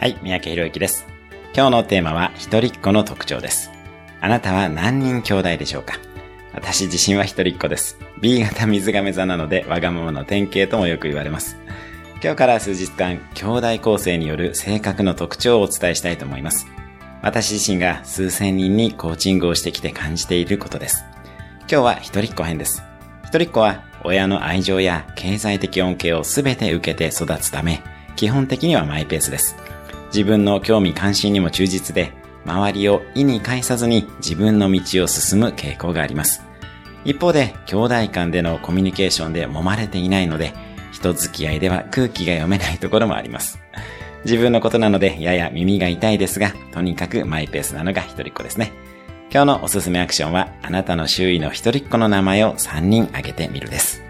はい、三宅博之です。今日のテーマは一人っ子の特徴です。あなたは何人兄弟でしょうか？私自身は一人っ子です。B 型水亀座なのでわがままの典型ともよく言われます。今日から数日間、兄弟構成による性格の特徴をお伝えしたいと思います。私自身が数千人にコーチングをしてきて感じていることです。今日は一人っ子編です。一人っ子は親の愛情や経済的恩恵をすべて受けて育つため、基本的にはマイペースです。自分の興味関心にも忠実で、周りを意に介さずに自分の道を進む傾向があります。一方で、兄弟間でのコミュニケーションで揉まれていないので、人付き合いでは空気が読めないところもあります。自分のことなのでやや耳が痛いですが、とにかくマイペースなのが一人っ子ですね。今日のおすすめアクションは、あなたの周囲の一人っ子の名前を3人挙げてみるです。